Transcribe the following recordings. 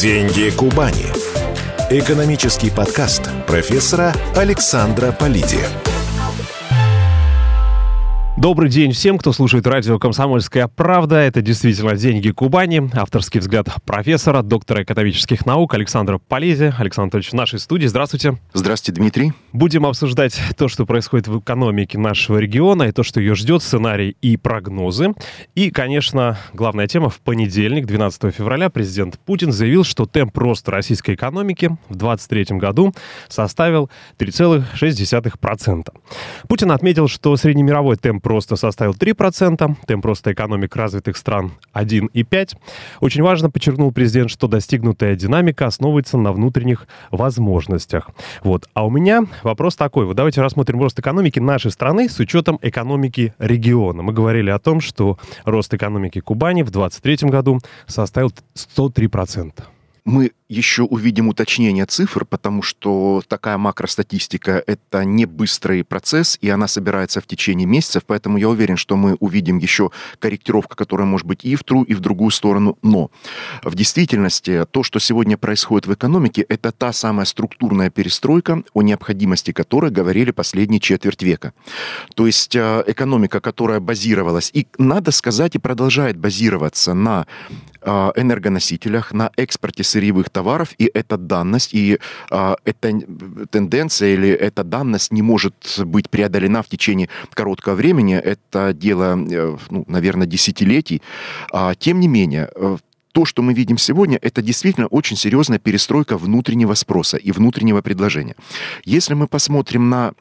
Деньги Кубани. Экономический подкаст профессора Александра Полиди. Добрый день всем, кто слушает радио «Комсомольская правда». Это действительно «Деньги Кубани». Авторский взгляд профессора, доктора экономических наук Александра Полези. Александр Анатольевич в нашей студии. Здравствуйте. Здравствуйте, Дмитрий. Будем обсуждать то, что происходит в экономике нашего региона, и то, что ее ждет, сценарий и прогнозы. И, конечно, главная тема. В понедельник, 12 февраля, президент Путин заявил, что темп роста российской экономики в 2023 году составил 3,6%. Путин отметил, что среднемировой темп роста составил 3%, темп роста экономик развитых стран 1,5%. Очень важно, подчеркнул президент, что достигнутая динамика основывается на внутренних возможностях. Вот. А у меня вопрос такой. Вот давайте рассмотрим рост экономики нашей страны с учетом экономики региона. Мы говорили о том, что рост экономики Кубани в 2023 году составил 103%. Мы еще увидим уточнение цифр, потому что такая макростатистика — это не быстрый процесс, и она собирается в течение месяцев, поэтому я уверен, что мы увидим еще корректировку, которая может быть и в ту, и в другую сторону. Но в действительности то, что сегодня происходит в экономике, это та самая структурная перестройка, о необходимости которой говорили последние четверть века. То есть э, экономика, которая базировалась, и, надо сказать, и продолжает базироваться на э, энергоносителях, на экспорте сырьевых товаров, и эта данность, и а, эта тенденция или эта данность не может быть преодолена в течение короткого времени. Это дело, э, ну, наверное, десятилетий. А, тем не менее, э, то, что мы видим сегодня, это действительно очень серьезная перестройка внутреннего спроса и внутреннего предложения. Если мы посмотрим на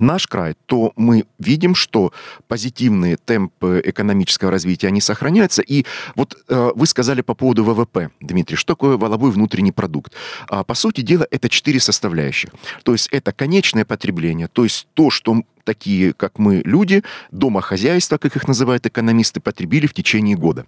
наш край, то мы видим, что позитивные темпы экономического развития, они сохраняются. И вот э, вы сказали по поводу ВВП, Дмитрий, что такое валовой внутренний продукт? А, по сути дела, это четыре составляющих. То есть это конечное потребление, то есть то, что такие, как мы, люди, домохозяйства, как их называют экономисты, потребили в течение года.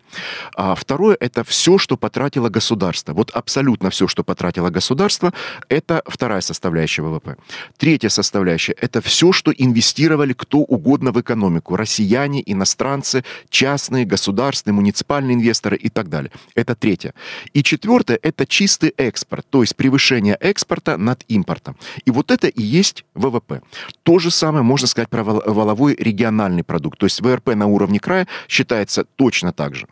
А второе – это все, что потратило государство. Вот абсолютно все, что потратило государство, это вторая составляющая ВВП. Третья составляющая – это все, что инвестировали кто угодно в экономику. Россияне, иностранцы, частные, государственные, муниципальные инвесторы и так далее. Это третье. И четвертое – это чистый экспорт, то есть превышение экспорта над импортом. И вот это и есть ВВП. То же самое можно можно сказать про валовой региональный продукт. То есть ВРП на уровне края считается точно так же.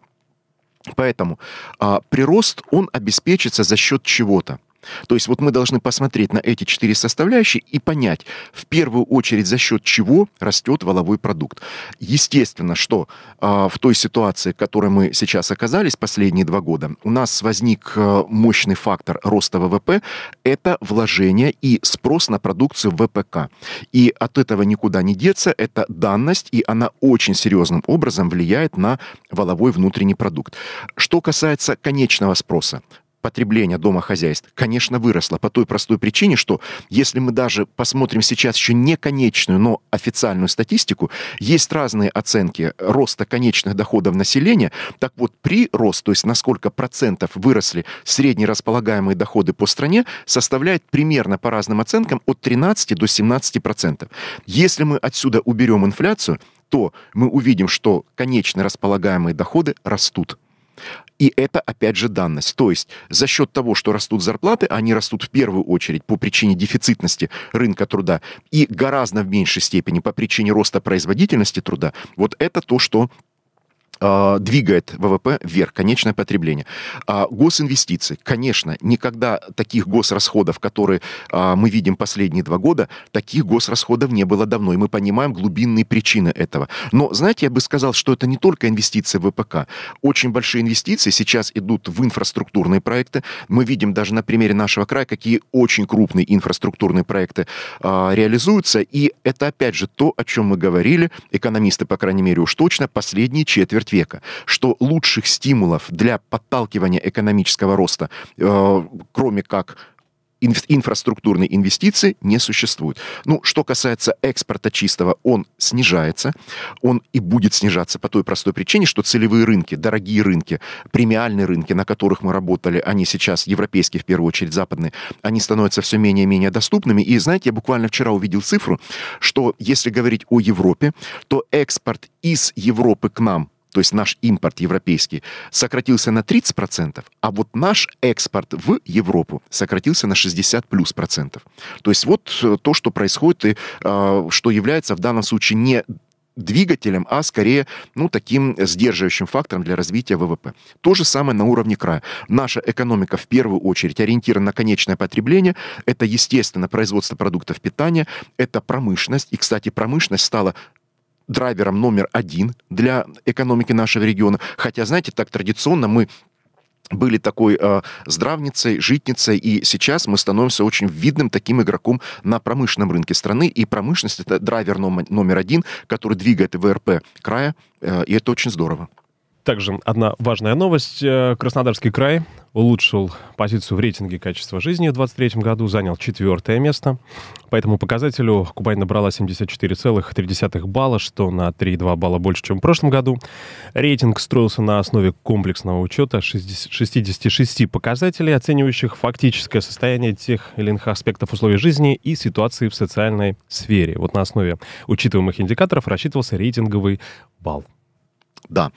Поэтому а, прирост, он обеспечится за счет чего-то. То есть вот мы должны посмотреть на эти четыре составляющие и понять, в первую очередь, за счет чего растет валовой продукт. Естественно, что э, в той ситуации, в которой мы сейчас оказались последние два года, у нас возник э, мощный фактор роста ВВП, это вложение и спрос на продукцию ВПК. И от этого никуда не деться, это данность, и она очень серьезным образом влияет на валовой внутренний продукт. Что касается конечного спроса, потребления домохозяйств, конечно, выросло по той простой причине, что если мы даже посмотрим сейчас еще не конечную, но официальную статистику, есть разные оценки роста конечных доходов населения. Так вот, прирост, то есть на сколько процентов выросли средние располагаемые доходы по стране, составляет примерно по разным оценкам от 13 до 17 процентов. Если мы отсюда уберем инфляцию, то мы увидим, что конечно располагаемые доходы растут. И это, опять же, данность. То есть за счет того, что растут зарплаты, они растут в первую очередь по причине дефицитности рынка труда и гораздо в меньшей степени по причине роста производительности труда. Вот это то, что двигает ВВП вверх, конечное потребление. А, госинвестиции, конечно, никогда таких госрасходов, которые а, мы видим последние два года, таких госрасходов не было давно, и мы понимаем глубинные причины этого. Но, знаете, я бы сказал, что это не только инвестиции в ВПК. Очень большие инвестиции сейчас идут в инфраструктурные проекты. Мы видим даже на примере нашего края, какие очень крупные инфраструктурные проекты реализуются, и это, опять же, то, о чем мы говорили, экономисты, по крайней мере, уж точно, последние четверть четверть века, что лучших стимулов для подталкивания экономического роста, э, кроме как инфраструктурные инвестиции не существует. Ну, что касается экспорта чистого, он снижается, он и будет снижаться по той простой причине, что целевые рынки, дорогие рынки, премиальные рынки, на которых мы работали, они сейчас, европейские в первую очередь, западные, они становятся все менее и менее доступными. И знаете, я буквально вчера увидел цифру, что если говорить о Европе, то экспорт из Европы к нам то есть наш импорт европейский, сократился на 30%, а вот наш экспорт в Европу сократился на 60 плюс процентов. То есть вот э, то, что происходит и э, что является в данном случае не двигателем, а скорее, ну, таким сдерживающим фактором для развития ВВП. То же самое на уровне края. Наша экономика в первую очередь ориентирована на конечное потребление. Это, естественно, производство продуктов питания, это промышленность. И, кстати, промышленность стала драйвером номер один для экономики нашего региона. Хотя, знаете, так традиционно мы были такой э, здравницей, житницей, и сейчас мы становимся очень видным таким игроком на промышленном рынке страны, и промышленность это драйвер номер, номер один, который двигает ВРП края, э, и это очень здорово. Также одна важная новость. Э, Краснодарский край улучшил позицию в рейтинге качества жизни в 2023 году, занял четвертое место. По этому показателю Кубань набрала 74,3 балла, что на 3,2 балла больше, чем в прошлом году. Рейтинг строился на основе комплексного учета 66 показателей, оценивающих фактическое состояние тех или иных аспектов условий жизни и ситуации в социальной сфере. Вот на основе учитываемых индикаторов рассчитывался рейтинговый балл. Да.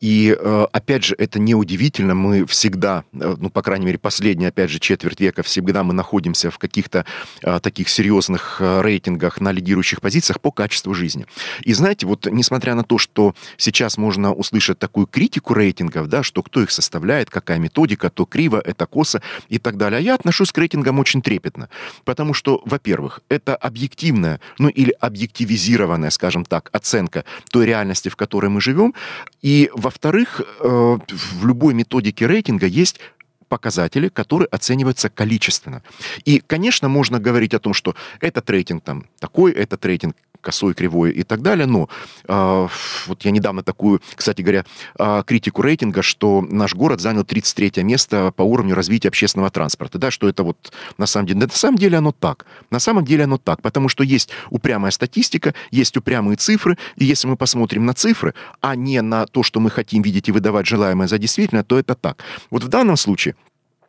И, э, опять же, это неудивительно. Мы всегда, э, ну, по крайней мере, последние, опять же, четверть века, всегда мы находимся в каких-то э, таких серьезных рейтингах на лидирующих позициях по качеству жизни. И знаете, вот несмотря на то, что сейчас можно услышать такую критику рейтингов, да, что кто их составляет, какая методика, то криво, это косо и так далее. А я отношусь к рейтингам очень трепетно. Потому что, во-первых, это объективная, ну, или объективизированная, скажем так, оценка той реальности, в которой мы живем, и, во-вторых, э, в любой методике рейтинга есть показатели, которые оцениваются количественно. И, конечно, можно говорить о том, что этот рейтинг там такой, этот рейтинг косой, кривой и так далее. Но э, вот я недавно такую, кстати говоря, э, критику рейтинга, что наш город занял 33 место по уровню развития общественного транспорта. Да, что это вот на самом деле... Да, на самом деле оно так. На самом деле оно так. Потому что есть упрямая статистика, есть упрямые цифры. И если мы посмотрим на цифры, а не на то, что мы хотим видеть и выдавать желаемое за действительное, то это так. Вот в данном случае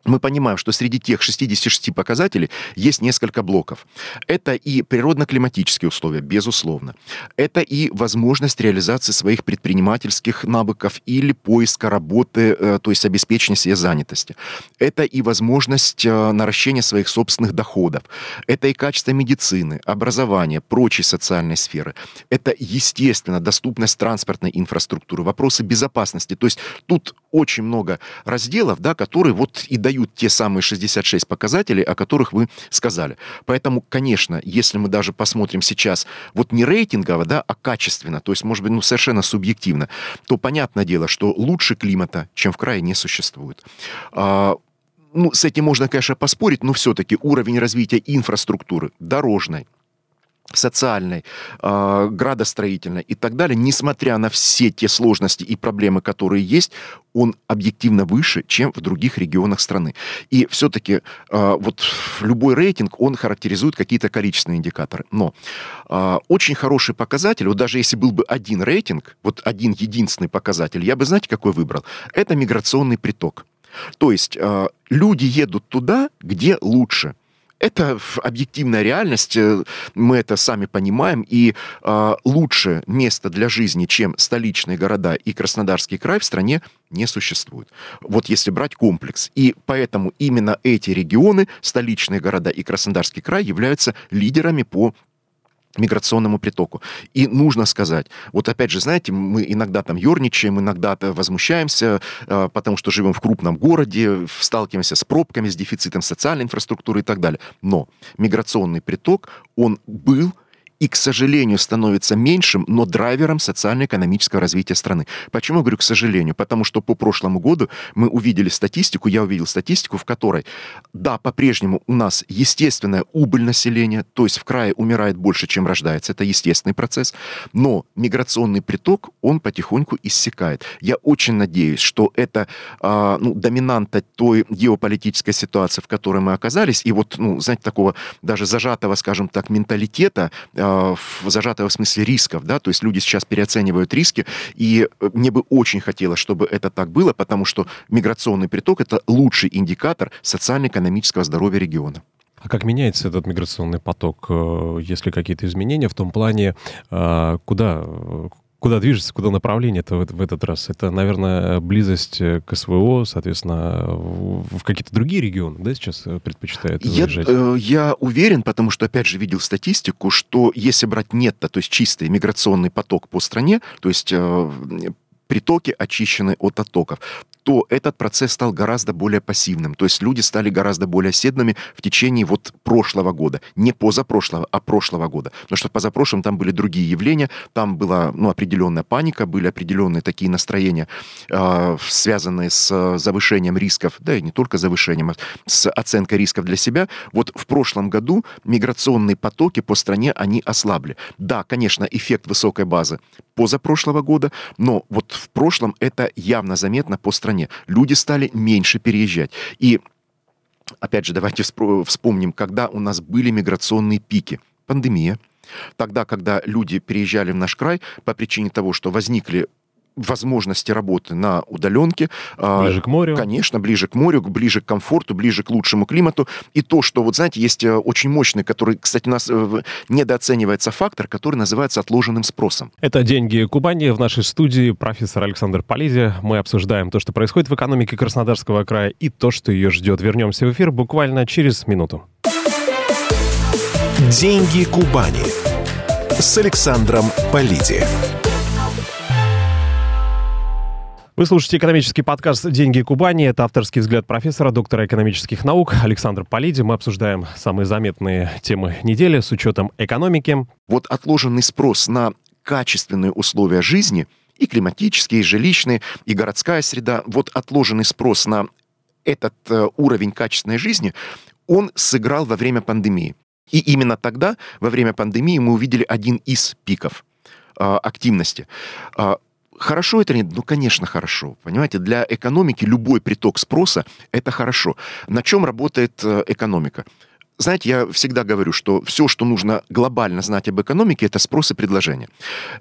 мы понимаем, что среди тех 66 показателей есть несколько блоков. Это и природно-климатические условия, безусловно. Это и возможность реализации своих предпринимательских навыков или поиска работы, э, то есть обеспечения себе занятости. Это и возможность э, наращения своих собственных доходов. Это и качество медицины, образования, прочей социальной сферы. Это, естественно, доступность транспортной инфраструктуры, вопросы безопасности. То есть тут очень много разделов, да, которые вот и дают те самые 66 показателей, о которых вы сказали. Поэтому, конечно, если мы даже посмотрим сейчас вот не рейтингово, да, а качественно, то есть, может быть, ну, совершенно субъективно, то понятное дело, что лучше климата, чем в крае, не существует. А, ну, с этим можно, конечно, поспорить, но все-таки уровень развития инфраструктуры, дорожной, социальной, э, градостроительной и так далее, несмотря на все те сложности и проблемы, которые есть, он объективно выше, чем в других регионах страны. И все-таки э, вот любой рейтинг, он характеризует какие-то количественные индикаторы. Но э, очень хороший показатель, вот даже если был бы один рейтинг, вот один единственный показатель, я бы, знаете, какой выбрал? Это миграционный приток. То есть э, люди едут туда, где лучше – это объективная реальность, э, мы это сами понимаем, и э, лучше место для жизни, чем столичные города и Краснодарский край в стране не существует. Вот если брать комплекс. И поэтому именно эти регионы, столичные города и Краснодарский край являются лидерами по миграционному притоку. И нужно сказать, вот опять же, знаете, мы иногда там ерничаем, иногда возмущаемся, э, потому что живем в крупном городе, сталкиваемся с пробками, с дефицитом социальной инфраструктуры и так далее. Но миграционный приток, он был и, к сожалению, становится меньшим, но драйвером социально-экономического развития страны. Почему говорю «к сожалению»? Потому что по прошлому году мы увидели статистику, я увидел статистику, в которой, да, по-прежнему у нас естественная убыль населения, то есть в крае умирает больше, чем рождается, это естественный процесс, но миграционный приток, он потихоньку иссякает. Я очень надеюсь, что это э, ну, доминанта той геополитической ситуации, в которой мы оказались, и вот, ну, знаете, такого даже зажатого, скажем так, менталитета, э, Э, зажатого в смысле рисков, да, то есть люди сейчас переоценивают риски, и э, мне бы очень хотелось, чтобы это так было, потому что миграционный приток – это лучший индикатор социально-экономического здоровья региона. А как меняется этот миграционный поток? Э, есть ли какие-то изменения в том плане, куда, Куда движется, куда направление-то в, в этот раз? Это, наверное, близость к СВО, соответственно, в, в какие-то другие регионы, да, сейчас предпочитают я, э, я уверен, потому что, опять же, видел статистику, что если брать нетто, то есть чистый миграционный поток по стране, то есть э, притоки очищены от оттоков, то этот процесс стал гораздо более пассивным. То есть люди стали гораздо более оседными в течение вот прошлого года. Не позапрошлого, а прошлого года. Потому что позапрошлым там были другие явления, там была ну, определенная паника, были определенные такие настроения, э, связанные с завышением рисков, да и не только завышением, а с оценкой рисков для себя. Вот в прошлом году миграционные потоки по стране, они ослабли. Да, конечно, эффект высокой базы позапрошлого года, но вот в прошлом это явно заметно по стране стране. Люди стали меньше переезжать. И опять же, давайте вспомним, когда у нас были миграционные пики. Пандемия. Тогда, когда люди переезжали в наш край по причине того, что возникли возможности работы на удаленке. А, ближе к морю. Конечно, ближе к морю, ближе к комфорту, ближе к лучшему климату. И то, что, вот знаете, есть э, очень мощный, который, кстати, у нас э, недооценивается фактор, который называется отложенным спросом. Это «Деньги Кубани». В нашей студии профессор Александр Полизи. Мы обсуждаем то, что происходит в экономике Краснодарского края и то, что ее ждет. Вернемся в эфир буквально через минуту. «Деньги Кубани» с Александром Полиди. Вы слушаете экономический подкаст «Деньги Кубани». Это авторский взгляд профессора, доктора экономических наук Александра Полиди. Мы обсуждаем самые заметные темы недели с учетом экономики. Вот отложенный спрос на качественные условия жизни и климатические, и жилищные, и городская среда, вот отложенный спрос на этот э, уровень качественной жизни, он сыграл во время пандемии. И именно тогда, во время пандемии, мы увидели один из пиков э, активности. Хорошо это нет? Ну, конечно, хорошо. Понимаете, для экономики любой приток спроса – это хорошо. На чем работает э, экономика? Знаете, я всегда говорю, что все, что нужно глобально знать об экономике, это спрос и предложение.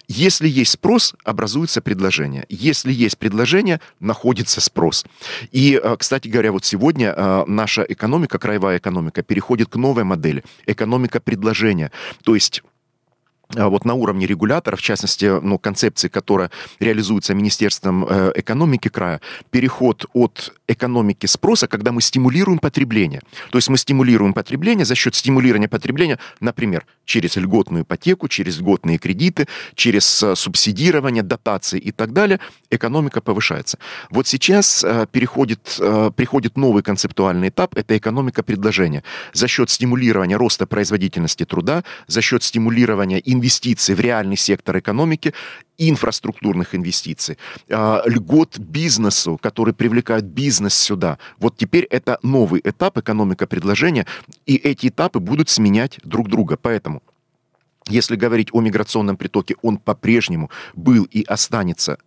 Если есть спрос, образуется предложение. Если есть предложение, находится спрос. И, э, кстати говоря, вот сегодня э, наша экономика, краевая экономика, переходит к новой модели. Экономика предложения. То есть вот на уровне регулятора, в частности, ну, концепции, которая реализуется Министерством э, экономики края, переход от экономики спроса, когда мы стимулируем потребление. То есть мы стимулируем потребление за счет стимулирования потребления, например, через льготную ипотеку, через льготные кредиты, через э, субсидирование, дотации и так далее, экономика повышается. Вот сейчас э, переходит, приходит новый концептуальный этап, это экономика предложения. За счет стимулирования роста производительности труда, за счет стимулирования инвестиций инвестиций в реальный сектор экономики, инфраструктурных инвестиций, а, льгот бизнесу, который привлекает бизнес сюда. Вот теперь это новый этап экономика предложения, и эти этапы будут сменять друг друга. Поэтому если говорить о миграционном притоке, он по-прежнему был и останется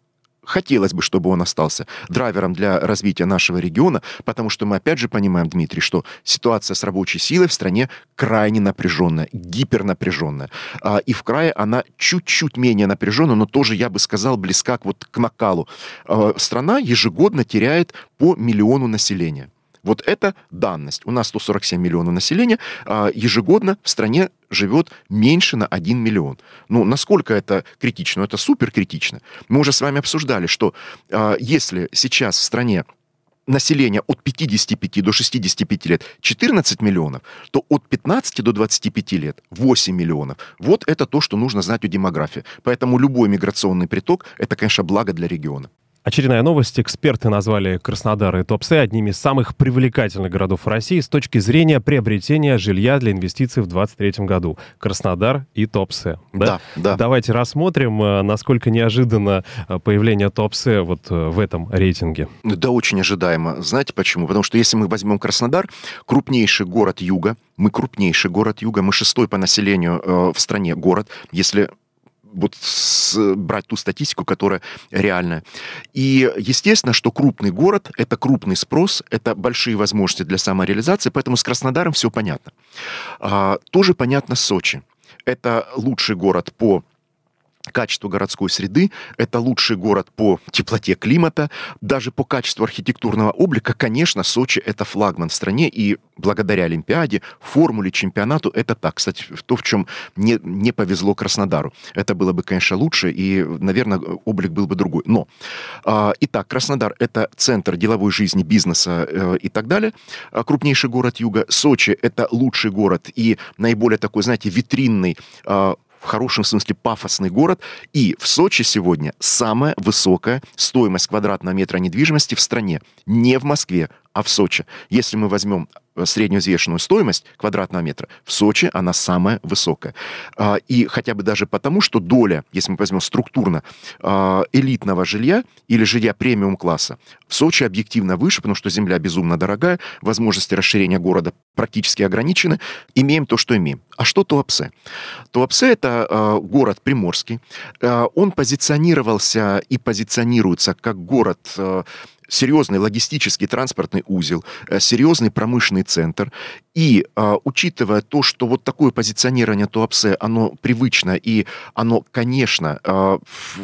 хотелось бы, чтобы он остался драйвером для развития нашего региона, потому что мы опять же понимаем, Дмитрий, что ситуация с рабочей силой в стране крайне напряженная, гипернапряженная. А, и в крае она чуть-чуть менее напряженная, но тоже, я бы сказал, близка к, вот, к накалу. А, страна ежегодно теряет по миллиону населения. Вот это данность. У нас 147 миллионов населения, а ежегодно в стране живет меньше на 1 миллион. Ну, насколько это критично? Это супер критично. Мы уже с вами обсуждали, что а, если сейчас в стране население от 55 до 65 лет 14 миллионов, то от 15 до 25 лет 8 миллионов. Вот это то, что нужно знать о демографии. Поэтому любой миграционный приток – это, конечно, благо для региона. Очередная новость. Эксперты назвали Краснодар и Туапсе одними из самых привлекательных городов России с точки зрения приобретения жилья для инвестиций в 2023 году. Краснодар и Туапсе. Да? Да, да. Давайте рассмотрим, э, насколько неожиданно э, появление вот э, в этом рейтинге. Да, очень ожидаемо. Знаете почему? Потому что если мы возьмем Краснодар, крупнейший город юга, мы крупнейший город юга, мы шестой по населению э, в стране город, если вот с, брать ту статистику, которая реальная. И естественно, что крупный город – это крупный спрос, это большие возможности для самореализации, поэтому с Краснодаром все понятно. А, тоже понятно Сочи. Это лучший город по качеству городской среды, это лучший город по теплоте климата, даже по качеству архитектурного облика, конечно, Сочи это флагман в стране, и благодаря Олимпиаде, формуле, чемпионату, это так. Кстати, то, в чем не, не повезло Краснодару. Это было бы, конечно, лучше, и, наверное, облик был бы другой. Но, э, итак, Краснодар — это центр деловой жизни, бизнеса э, и так далее, а, крупнейший город юга. Сочи — это лучший город и наиболее такой, знаете, витринный э, в хорошем смысле пафосный город. И в Сочи сегодня самая высокая стоимость квадратного метра недвижимости в стране. Не в Москве, а в Сочи. Если мы возьмем э, среднеизвешенную стоимость квадратного метра, в Сочи она самая высокая. А, и хотя бы даже потому, что доля, если мы возьмем структурно, а, элитного жилья или жилья премиум-класса в Сочи объективно выше, потому что земля безумно дорогая, возможности расширения города практически ограничены. Имеем то, что имеем. А что Туапсе? Туапсе — это а, город приморский. Он позиционировался и позиционируется как город серьезный логистический транспортный узел, э, серьезный промышленный центр. И э, учитывая то, что вот такое позиционирование Туапсе, оно привычно, и оно, конечно, э,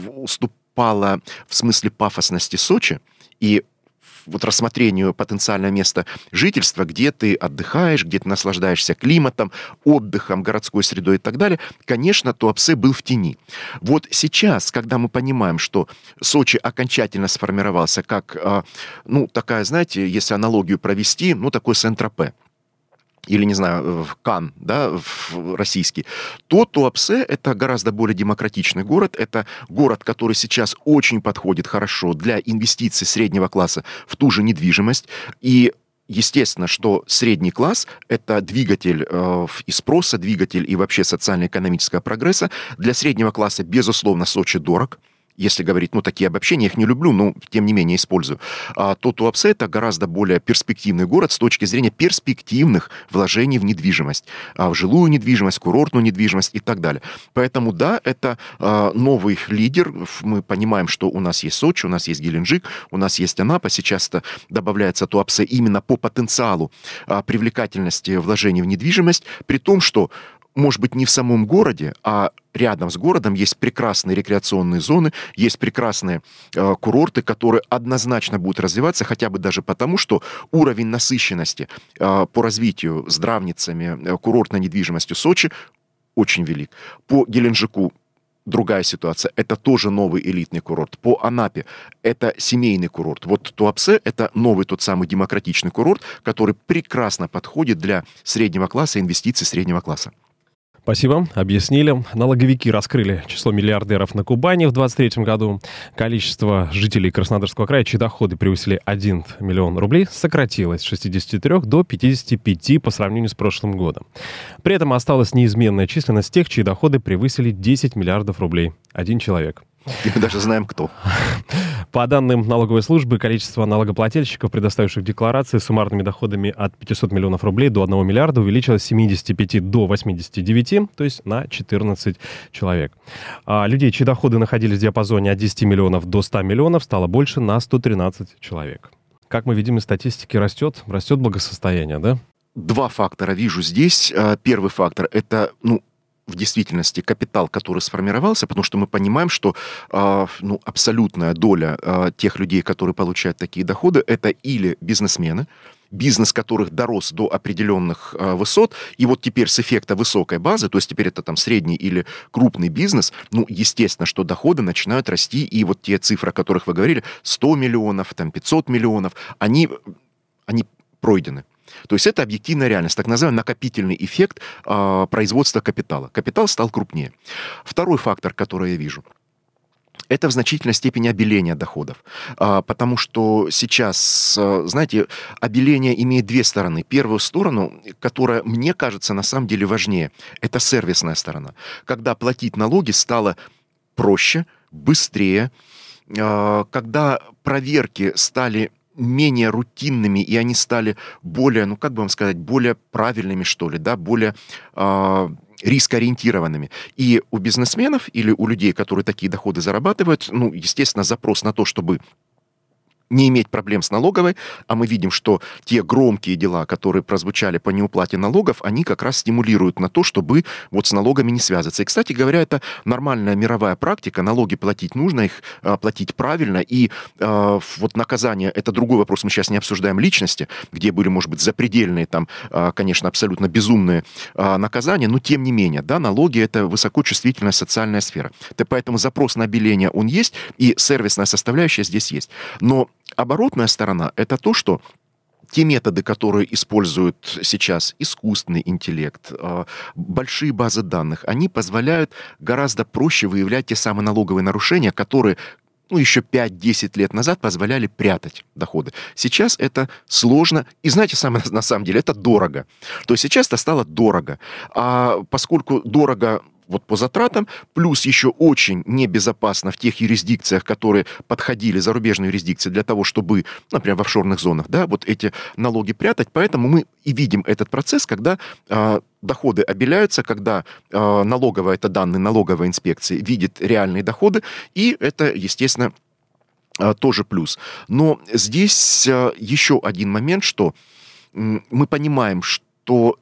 уступало в смысле пафосности Сочи, и вот рассмотрению потенциального места жительства, где ты отдыхаешь, где ты наслаждаешься климатом, отдыхом, городской средой и так далее, конечно, Туапсе был в тени. Вот сейчас, когда мы понимаем, что Сочи окончательно сформировался как, а, ну, такая, знаете, если аналогию провести, ну, такой Сент-Тропе, или, не знаю, в Кан, да, в российский, то Туапсе — это гораздо более демократичный город. Это город, который сейчас очень подходит хорошо для инвестиций среднего класса в ту же недвижимость. И Естественно, что средний класс – это двигатель э, и спроса, двигатель и вообще социально-экономического прогресса. Для среднего класса, безусловно, Сочи дорог – если говорить, ну, такие обобщения, я их не люблю, но, тем не менее, использую, а, то Туапсе – это гораздо более перспективный город с точки зрения перспективных вложений в недвижимость, а, в жилую недвижимость, курортную недвижимость и так далее. Поэтому, да, это а, новый лидер. Мы понимаем, что у нас есть Сочи, у нас есть Геленджик, у нас есть Анапа. Сейчас это добавляется Туапсе именно по потенциалу а, привлекательности вложений в недвижимость, при том, что может быть, не в самом городе, а рядом с городом есть прекрасные рекреационные зоны, есть прекрасные э, курорты, которые однозначно будут развиваться, хотя бы даже потому, что уровень насыщенности э, по развитию здравницами, э, курортной недвижимостью Сочи очень велик. По Геленджику другая ситуация. Это тоже новый элитный курорт. По Анапе это семейный курорт. Вот Туапсе это новый тот самый демократичный курорт, который прекрасно подходит для среднего класса, инвестиций среднего класса. Спасибо, объяснили. Налоговики раскрыли число миллиардеров на Кубани в 2023 году. Количество жителей Краснодарского края, чьи доходы превысили 1 миллион рублей, сократилось с 63 до 55 по сравнению с прошлым годом. При этом осталась неизменная численность тех, чьи доходы превысили 10 миллиардов рублей. Один человек. И мы даже знаем, кто. По данным налоговой службы, количество налогоплательщиков, предоставивших декларации с суммарными доходами от 500 миллионов рублей до 1 миллиарда, увеличилось с 75 до 89, то есть на 14 человек. А людей, чьи доходы находились в диапазоне от 10 миллионов до 100 миллионов, стало больше на 113 человек. Как мы видим из статистики, растет, растет благосостояние, да? Два фактора вижу здесь. А, первый фактор – это ну, в действительности капитал, который сформировался, потому что мы понимаем, что э, ну, абсолютная доля э, тех людей, которые получают такие доходы, это или бизнесмены, бизнес которых дорос до определенных э, высот, и вот теперь с эффекта высокой базы, то есть теперь это там средний или крупный бизнес, ну, естественно, что доходы начинают расти, и вот те цифры, о которых вы говорили, 100 миллионов, там 500 миллионов, они, они пройдены. То есть это объективная реальность, так называемый накопительный эффект э, производства капитала. Капитал стал крупнее. Второй фактор, который я вижу – это в значительной степени обеление доходов. А, потому что сейчас, а, знаете, обеление имеет две стороны. Первую сторону, которая, мне кажется, на самом деле важнее, это сервисная сторона. Когда платить налоги стало проще, быстрее, когда проверки стали менее рутинными, и они стали более, ну как бы вам сказать, более правильными, что ли, да, более э, рискоориентированными. И у бизнесменов или у людей, которые такие доходы зарабатывают, ну, естественно, запрос на то, чтобы не иметь проблем с налоговой, а мы видим, что те громкие дела, которые прозвучали по неуплате налогов, они как раз стимулируют на то, чтобы вот с налогами не связываться. И, кстати говоря, это нормальная мировая практика, налоги платить нужно, их э, платить правильно, и э, вот наказание, это другой вопрос, мы сейчас не обсуждаем личности, где были, может быть, запредельные, там, э, конечно, абсолютно безумные э, наказания, но тем не менее, да, налоги это высокочувствительная социальная сфера. Поэтому запрос на обеление, он есть, и сервисная составляющая здесь есть. Но Оборотная сторона – это то, что те методы, которые используют сейчас искусственный интеллект, а, большие базы данных, они позволяют гораздо проще выявлять те самые налоговые нарушения, которые ну, еще 5-10 лет назад позволяли прятать доходы. Сейчас это сложно, и знаете, самое, на самом деле, это дорого. То есть сейчас это стало дорого. А поскольку дорого вот по затратам, плюс еще очень небезопасно в тех юрисдикциях, которые подходили, зарубежные юрисдикции, для того, чтобы, например, в офшорных зонах, да, вот эти налоги прятать. Поэтому мы и видим этот процесс, когда э, доходы обеляются, когда э, налоговая, это данные налоговой инспекции, видит реальные доходы, и это, естественно, э, тоже плюс. Но здесь э, еще один момент, что э, мы понимаем, что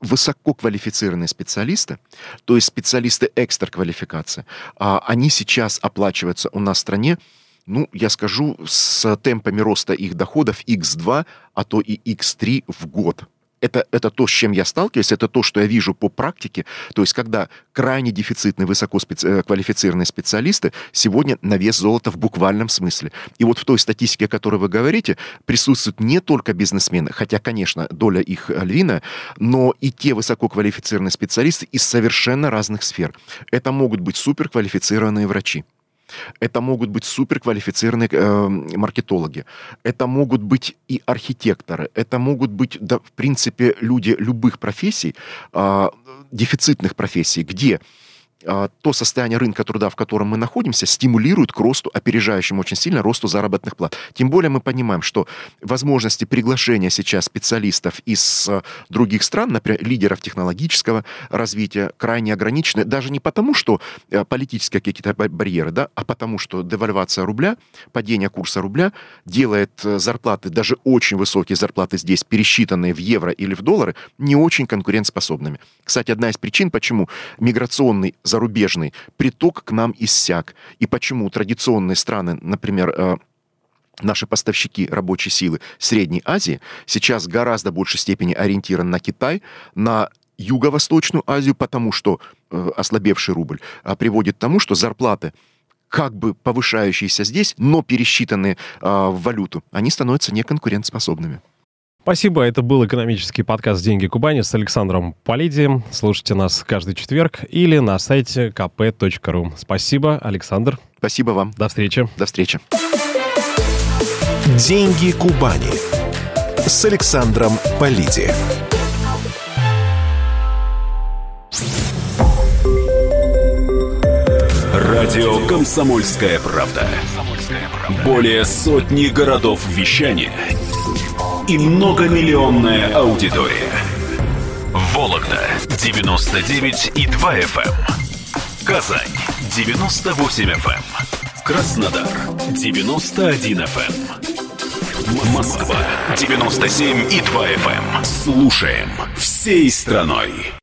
высококвалифицированные специалисты, то есть специалисты экстраквалификации, а они сейчас оплачиваются у нас в стране, ну, я скажу, с темпами роста их доходов x2, а то и x3 в год это, это то, с чем я сталкиваюсь, это то, что я вижу по практике. То есть, когда крайне дефицитные, высококвалифицированные э, специалисты сегодня на вес золота в буквальном смысле. И вот в той статистике, о которой вы говорите, присутствуют не только бизнесмены, хотя, конечно, доля их львиная, но и те высококвалифицированные специалисты из совершенно разных сфер. Это могут быть суперквалифицированные врачи. Это могут быть суперквалифицированные э, маркетологи. Это могут быть и архитекторы. Это могут быть, да, в принципе, люди любых профессий, э, дефицитных профессий, где то состояние рынка труда, в котором мы находимся, стимулирует к росту, опережающему очень сильно росту заработных плат. Тем более мы понимаем, что возможности приглашения сейчас специалистов из а, других стран, например, лидеров технологического развития, крайне ограничены, даже не потому, что а, политические какие-то барьеры, да, а потому, что девальвация рубля, падение курса рубля делает зарплаты, даже очень высокие зарплаты здесь, пересчитанные в евро или в доллары, не очень конкурентоспособными. Кстати, одна из причин, почему миграционный зарубежный приток к нам иссяк. И почему традиционные страны, например, э, наши поставщики рабочей силы Средней Азии сейчас гораздо большей степени ориентированы на Китай, на Юго-Восточную Азию, потому что э, ослабевший рубль а приводит к тому, что зарплаты как бы повышающиеся здесь, но пересчитанные э, в валюту, они становятся неконкурентоспособными. Спасибо. Это был экономический подкаст «Деньги Кубани» с Александром Полидием. Слушайте нас каждый четверг или на сайте kp.ru. Спасибо, Александр. Спасибо вам. До встречи. До встречи. «Деньги Кубани» с Александром Полиди. Радио «Комсомольская правда». Более сотни городов вещания – и многомиллионная аудитория. Вологда 99 и 2 FM. Эм. Казань 98 FM. Эм. Краснодар 91 FM. Эм. Москва 97 и 2 FM. Слушаем всей страной.